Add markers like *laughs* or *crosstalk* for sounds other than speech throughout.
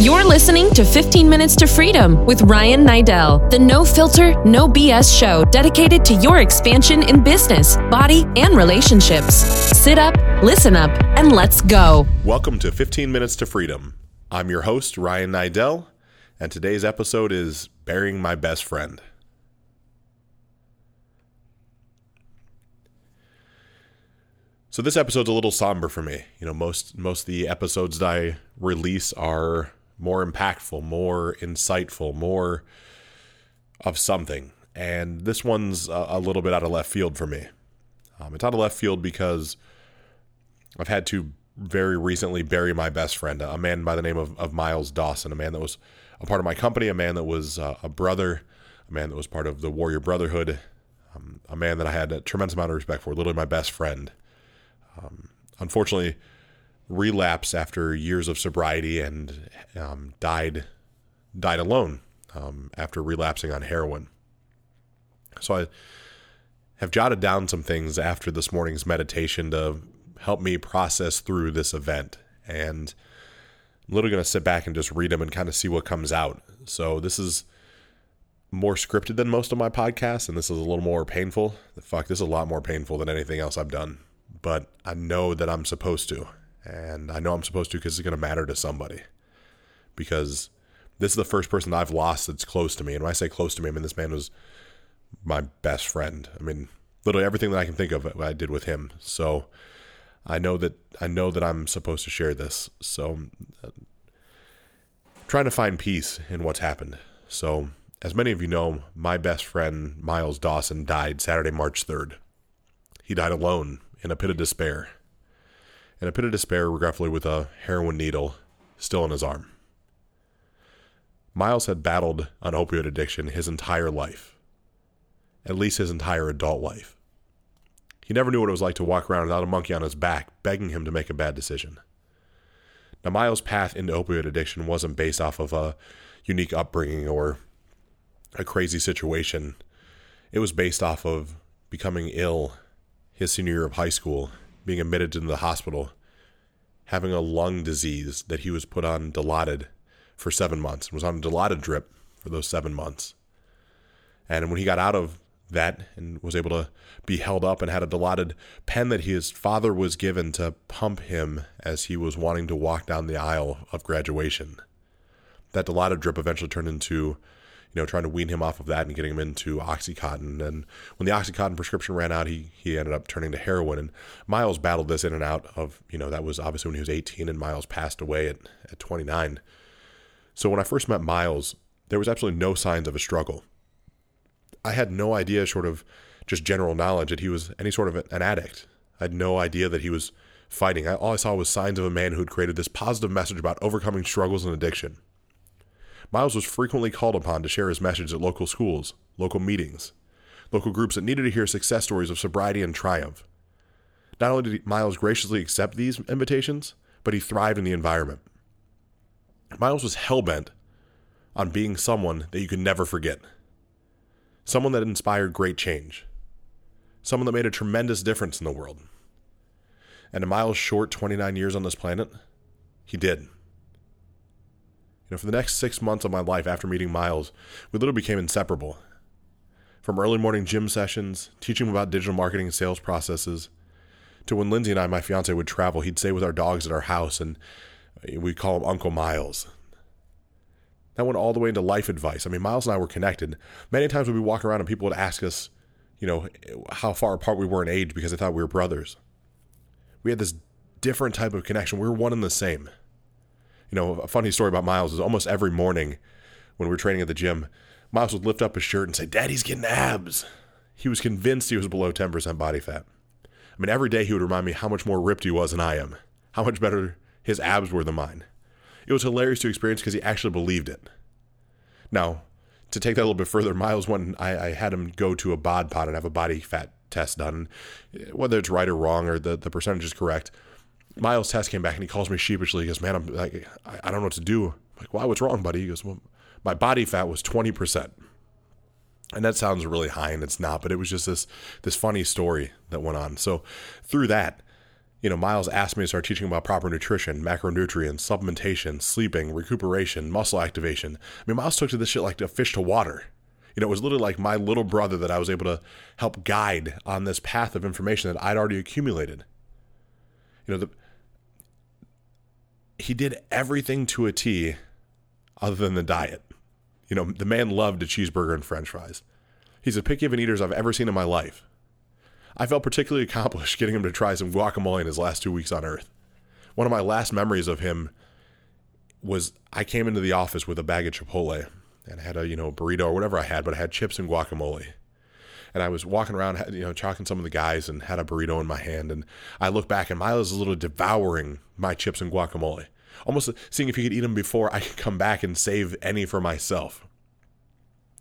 You're listening to 15 Minutes to Freedom with Ryan Niddel, the no filter, no BS show dedicated to your expansion in business, body, and relationships. Sit up, listen up, and let's go. Welcome to 15 Minutes to Freedom. I'm your host, Ryan Niddel, and today's episode is Burying My Best Friend. So this episode's a little somber for me. You know, most most of the episodes that I release are more impactful, more insightful, more of something. And this one's a, a little bit out of left field for me. Um, it's out of left field because I've had to very recently bury my best friend, a man by the name of, of Miles Dawson, a man that was a part of my company, a man that was uh, a brother, a man that was part of the Warrior Brotherhood, um, a man that I had a tremendous amount of respect for, literally my best friend. Um, unfortunately, relapse after years of sobriety and um, died died alone um, after relapsing on heroin. So I have jotted down some things after this morning's meditation to help me process through this event, and I'm literally going to sit back and just read them and kind of see what comes out. So this is more scripted than most of my podcasts, and this is a little more painful. Fuck, this is a lot more painful than anything else I've done but I know that I'm supposed to. And I know I'm supposed to because it's going to matter to somebody. Because this is the first person I've lost that's close to me. And when I say close to me, I mean this man was my best friend. I mean, literally everything that I can think of I did with him. So I know that I know that I'm supposed to share this. So uh, trying to find peace in what's happened. So as many of you know, my best friend Miles Dawson died Saturday, March 3rd. He died alone in a pit of despair. In a pit of despair, regretfully, with a heroin needle still in his arm. Miles had battled an opioid addiction his entire life, at least his entire adult life. He never knew what it was like to walk around without a monkey on his back begging him to make a bad decision. Now, Miles' path into opioid addiction wasn't based off of a unique upbringing or a crazy situation. It was based off of becoming ill his senior year of high school, being admitted into the hospital, having a lung disease that he was put on Dilaudid for seven months, and was on a Dilaudid drip for those seven months. And when he got out of that and was able to be held up and had a Dilaudid pen that his father was given to pump him as he was wanting to walk down the aisle of graduation. That Dilaudid drip eventually turned into know, trying to wean him off of that and getting him into Oxycontin. And when the Oxycontin prescription ran out, he he ended up turning to heroin. And Miles battled this in and out of, you know, that was obviously when he was 18 and Miles passed away at, at 29. So when I first met Miles, there was absolutely no signs of a struggle. I had no idea, short of just general knowledge, that he was any sort of an addict. I had no idea that he was fighting. I, all I saw was signs of a man who had created this positive message about overcoming struggles and addiction. Miles was frequently called upon to share his message at local schools, local meetings, local groups that needed to hear success stories of sobriety and triumph. Not only did Miles graciously accept these invitations, but he thrived in the environment. Miles was hellbent on being someone that you could never forget. Someone that inspired great change. Someone that made a tremendous difference in the world. And in Miles' short 29 years on this planet, he did know, for the next six months of my life after meeting Miles, we literally became inseparable. From early morning gym sessions, teaching him about digital marketing and sales processes, to when Lindsay and I, my fiance, would travel, he'd stay with our dogs at our house, and uh, we'd call him Uncle Miles. That went all the way into life advice. I mean, Miles and I were connected. Many times when we walk around and people would ask us, you know, how far apart we were in age because they thought we were brothers. We had this different type of connection. We were one and the same you know, a funny story about Miles is almost every morning when we were training at the gym, Miles would lift up his shirt and say, Daddy's getting abs. He was convinced he was below 10% body fat. I mean, every day he would remind me how much more ripped he was than I am, how much better his abs were than mine. It was hilarious to experience because he actually believed it. Now, to take that a little bit further, Miles, when I, I had him go to a bod pod and have a body fat test done, whether it's right or wrong or the, the percentage is correct, Miles' test came back and he calls me sheepishly. He goes, "Man, I'm like, I, don't know what to do." I'm like, "Why? What's wrong, buddy?" He goes, "Well, my body fat was twenty percent." And that sounds really high, and it's not. But it was just this this funny story that went on. So through that, you know, Miles asked me to start teaching about proper nutrition, macronutrients, supplementation, sleeping, recuperation, muscle activation. I mean, Miles took to this shit like a fish to water. You know, it was literally like my little brother that I was able to help guide on this path of information that I'd already accumulated. You know, the, he did everything to a T other than the diet. You know, the man loved a cheeseburger and french fries. He's as picky of an eater I've ever seen in my life. I felt particularly accomplished *laughs* getting him to try some guacamole in his last two weeks on Earth. One of my last memories of him was I came into the office with a bag of Chipotle and had a you know burrito or whatever I had, but I had chips and guacamole. And I was walking around, you know, talking to some of the guys and had a burrito in my hand. And I look back and Miles is little devouring my chips and guacamole, almost seeing if he could eat them before I could come back and save any for myself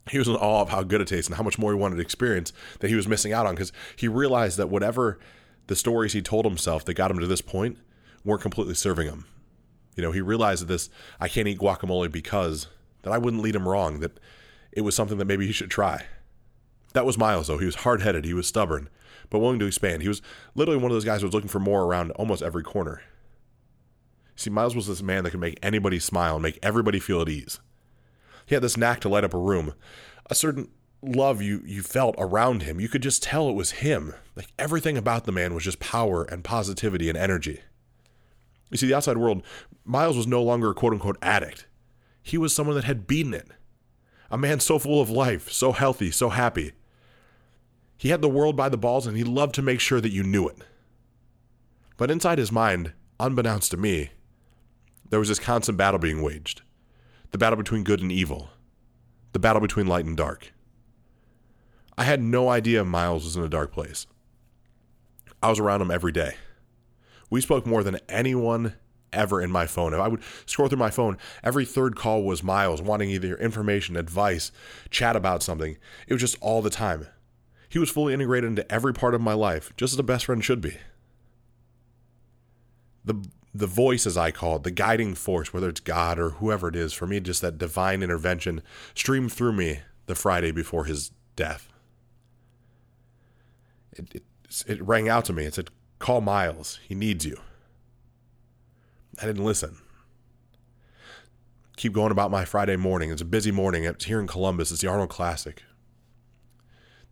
he was in awe of how good it tastes and how much more he wanted to experience that he was missing out on because he realized that whatever the stories he told himself that got him to this point weren't completely serving him. You know, he realized that this I can't eat guacamole because that I wouldn't lead him wrong, that it was something that maybe he should try. That was Miles though. He was hard headed, he was stubborn, but willing to expand. He was literally one of those guys who was looking for more around almost every corner. See, Miles was this man that could make anybody smile and make everybody feel at ease. He had this knack to light up a room. A certain love you you felt around him. You could just tell it was him. Like everything about the man was just power and positivity and energy. You see, the outside world, Miles was no longer a quote unquote addict. He was someone that had beaten it. A man so full of life, so healthy, so happy. He had the world by the balls and he loved to make sure that you knew it. But inside his mind, unbeknownst to me, there was this constant battle being waged the battle between good and evil, the battle between light and dark. I had no idea Miles was in a dark place. I was around him every day. We spoke more than anyone ever in my phone. If I would scroll through my phone, every third call was Miles wanting either information, advice, chat about something. It was just all the time. He was fully integrated into every part of my life, just as a best friend should be. The the voice, as I call it, the guiding force, whether it's God or whoever it is, for me, just that divine intervention streamed through me the Friday before his death. It, it, it rang out to me. It said, Call Miles. He needs you. I didn't listen. Keep going about my Friday morning. It's a busy morning. It's here in Columbus. It's the Arnold Classic.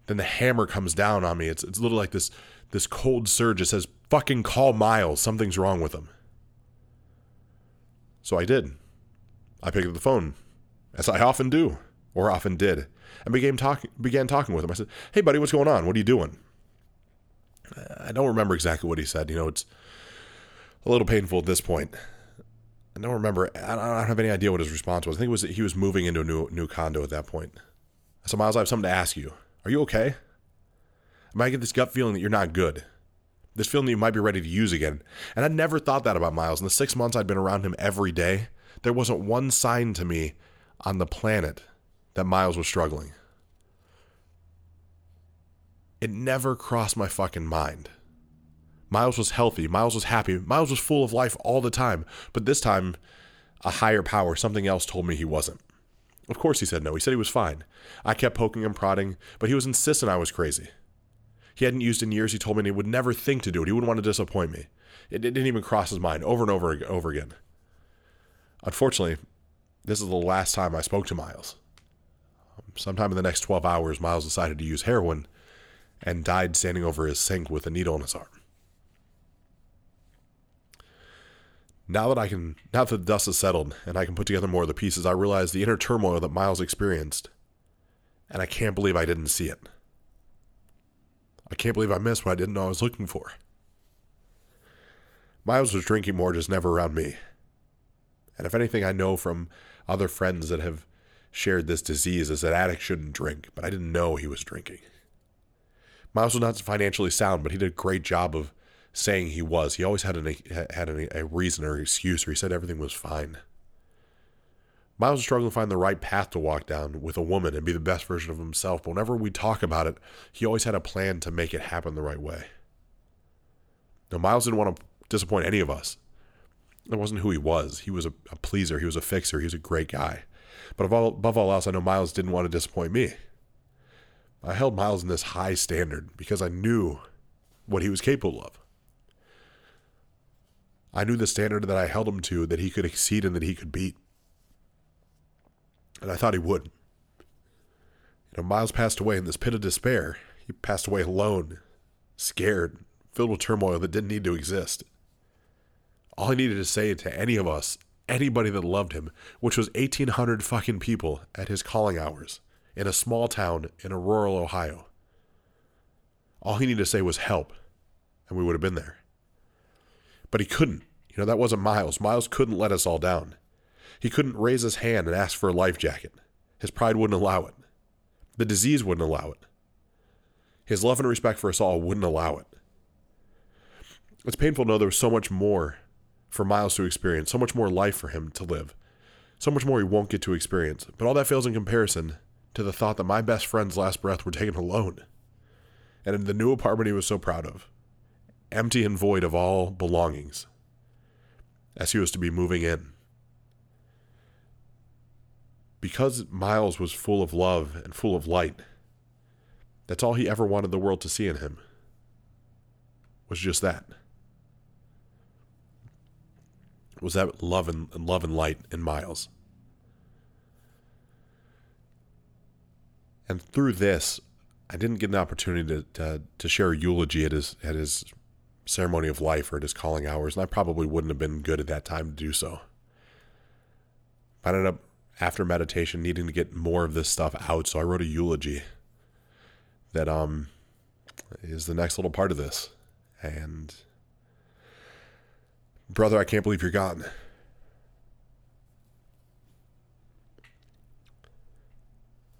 Then the hammer comes down on me. It's, it's a little like this, this cold surge. It says, fucking call Miles. Something's wrong with him. So I did. I picked up the phone, as I often do, or often did, and began talking began talking with him. I said, "Hey, buddy, what's going on? What are you doing?" I don't remember exactly what he said. You know, it's a little painful at this point. I don't remember. I don't have any idea what his response was. I think it was he was moving into a new new condo at that point. So Miles, I have something to ask you. Are you okay? I might get this gut feeling that you're not good this feeling that you might be ready to use again. And I never thought that about Miles. In the six months I'd been around him every day, there wasn't one sign to me on the planet that Miles was struggling. It never crossed my fucking mind. Miles was healthy. Miles was happy. Miles was full of life all the time. But this time, a higher power, something else told me he wasn't. Of course, he said no. He said he was fine. I kept poking and prodding, but he was insistent I was crazy he hadn't used in years. He told me he would never think to do it. He wouldn't want to disappoint me. It, it didn't even cross his mind over and over and over again. Unfortunately, this is the last time I spoke to Miles. Sometime in the next 12 hours, Miles decided to use heroin and died standing over his sink with a needle in his arm. Now that I can, now that the dust has settled and I can put together more of the pieces, I realize the inner turmoil that Miles experienced, and I can't believe I didn't see it. I can't believe I missed what I didn't know I was looking for. Miles was drinking more, just never around me. And if anything, I know from other friends that have shared this disease is that addicts shouldn't drink, but I didn't know he was drinking. Miles was not financially sound, but he did a great job of saying he was. He always had an, had a reason or excuse, or he said everything was fine. Miles was struggling to find the right path to walk down with a woman and be the best version of himself. But whenever we talk about it, he always had a plan to make it happen the right way. Now, Miles didn't want to disappoint any of us. That wasn't who he was. He was a, a pleaser. He was a fixer. He was a great guy. But above all, above all else, I know Miles didn't want to disappoint me. I held Miles in this high standard because I knew what he was capable of. I knew the standard that I held him to that he could exceed and that he could beat. And I thought he would. You know, Miles passed away in this pit of despair. He passed away alone, scared, filled with turmoil that didn't need to exist. All he needed to say to any of us, anybody that loved him, which was 1,800 fucking people at his calling hours in a small town in a rural Ohio. All he needed to say was help, and we would have been there. But he couldn't. You know, that wasn't Miles. Miles couldn't let us all down. He couldn't raise his hand and ask for a life jacket. His pride wouldn't allow it. The disease wouldn't allow it. His love and respect for us all wouldn't allow it. It's painful to know there was so much more for Miles to experience, so much more life for him to live, so much more he won't get to experience. But all that fails in comparison to the thought that my best friend's last breath were taken alone. And in the new apartment he was so proud of, empty and void of all belongings, as he was to be moving in. Because Miles was full of love and full of light, that's all he ever wanted the world to see in him. Was just that. Was that love and, and love and light in Miles. And through this, I didn't get an opportunity to, to, to share a eulogy at his at his ceremony of life or his calling hours, and I probably wouldn't have been good at that time to do so. I ended up after meditation needing to get more of this stuff out, so I wrote a eulogy that um is the next little part of this. And brother, I can't believe you're gone.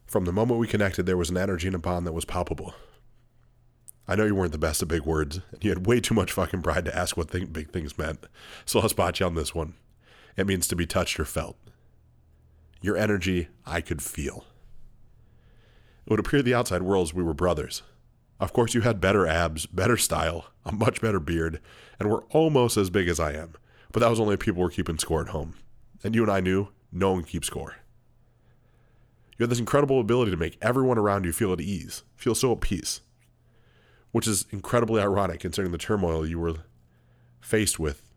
From the moment we connected, there was an energy and a bond that was palpable. I know you weren't the best at big words, and you had way too much fucking pride to ask what th- big things meant. So I'll spot you on this one. It means to be touched or felt. Your energy, I could feel. It would appear to the outside world as we were brothers. Of course, you had better abs, better style, a much better beard, and were almost as big as I am. But that was only if people were keeping score at home. And you and I knew no one keeps score. You had this incredible ability to make everyone around you feel at ease, feel so at peace, which is incredibly ironic considering the turmoil you were faced with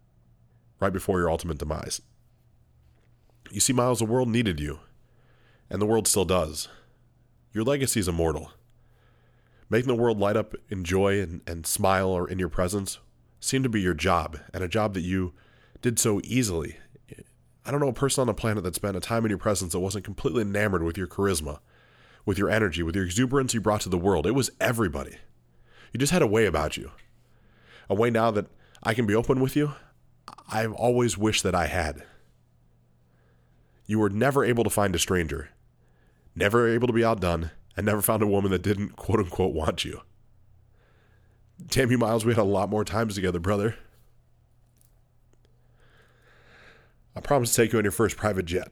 right before your ultimate demise. You see, Miles, the world needed you, and the world still does. Your legacy is immortal. Making the world light up in joy and, and smile or in your presence seemed to be your job, and a job that you did so easily I don't know a person on the planet that spent a time in your presence that wasn't completely enamored with your charisma, with your energy, with your exuberance you brought to the world. It was everybody. You just had a way about you. A way now that I can be open with you, I've always wished that I had. You were never able to find a stranger, never able to be outdone, and never found a woman that didn't quote unquote want you. Damn you, Miles, we had a lot more times together, brother. I promise to take you on your first private jet,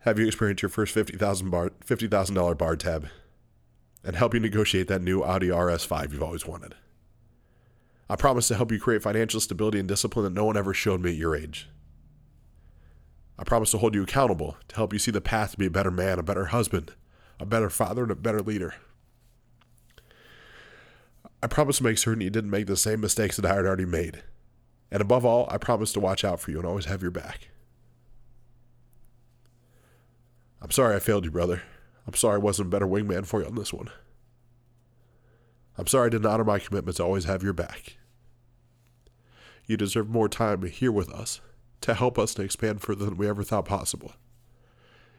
have you experienced your first 50,000 bar, $50,000 bar tab, and help you negotiate that new Audi RS5 you've always wanted. I promise to help you create financial stability and discipline that no one ever showed me at your age. I promise to hold you accountable to help you see the path to be a better man, a better husband, a better father, and a better leader. I promise to make certain you didn't make the same mistakes that I had already made. And above all, I promise to watch out for you and always have your back. I'm sorry I failed you, brother. I'm sorry I wasn't a better wingman for you on this one. I'm sorry I didn't honor my commitment to always have your back. You deserve more time here with us to help us to expand further than we ever thought possible.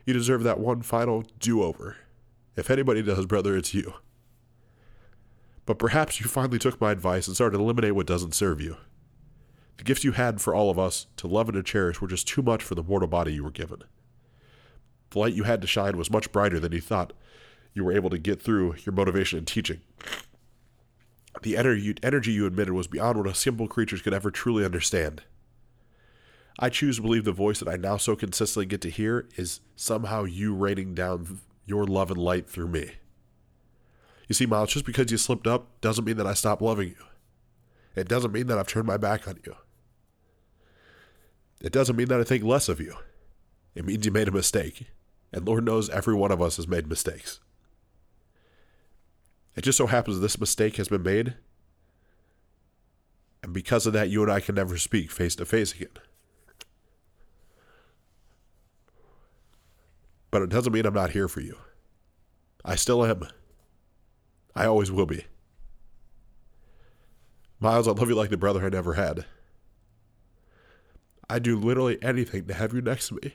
You deserve that one final do over. If anybody does, brother, it's you. But perhaps you finally took my advice and started to eliminate what doesn't serve you. The gifts you had for all of us to love and to cherish were just too much for the mortal body you were given. The light you had to shine was much brighter than you thought you were able to get through your motivation and teaching. The energy you emitted was beyond what a simple creature could ever truly understand. I choose to believe the voice that I now so consistently get to hear is somehow you raining down your love and light through me. You see, Miles, just because you slipped up doesn't mean that I stopped loving you. It doesn't mean that I've turned my back on you. It doesn't mean that I think less of you. It means you made a mistake. And Lord knows every one of us has made mistakes. It just so happens this mistake has been made And because of that, you and I can never speak face to face again. But it doesn't mean I'm not here for you. I still am. I always will be. Miles, I love you like the brother I never had. I'd do literally anything to have you next to me,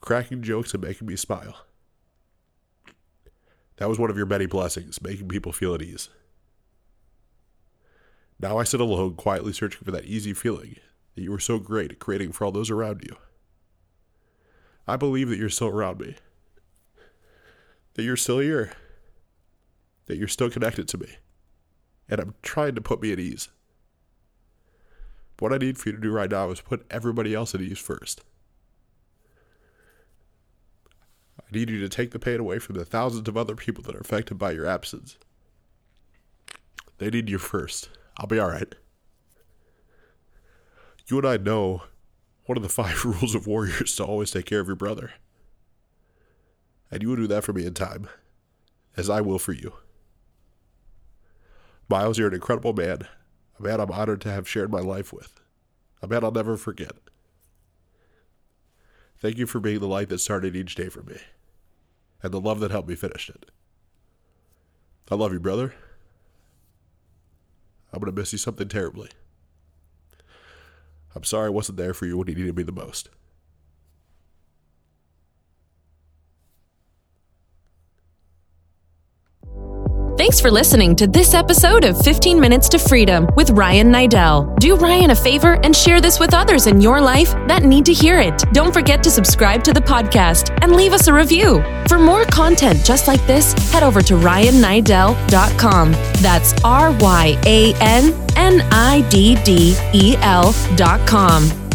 cracking jokes and making me smile. That was one of your many blessings, making people feel at ease. Now I sit alone, quietly searching for that easy feeling that you were so great at creating for all those around you. I believe that you're still around me, that you're still here, that you're still connected to me, and I'm trying to put me at ease. What I need for you to do right now is put everybody else at ease first. I need you to take the pain away from the thousands of other people that are affected by your absence. They need you first. I'll be alright. You and I know one of the five *laughs* rules of warriors to always take care of your brother. And you will do that for me in time, as I will for you. Miles, you're an incredible man, a man I'm honored to have shared my life with, a man I'll never forget. Thank you for being the light that started each day for me, and the love that helped me finish it. I love you, brother. I'm going to miss you something terribly. I'm sorry I wasn't there for you when you needed me the most. Thanks for listening to this episode of 15 Minutes to Freedom with Ryan Niddel. Do Ryan a favor and share this with others in your life that need to hear it. Don't forget to subscribe to the podcast and leave us a review. For more content just like this, head over to ryanniddel.com. That's R Y A N N I D D E L.com.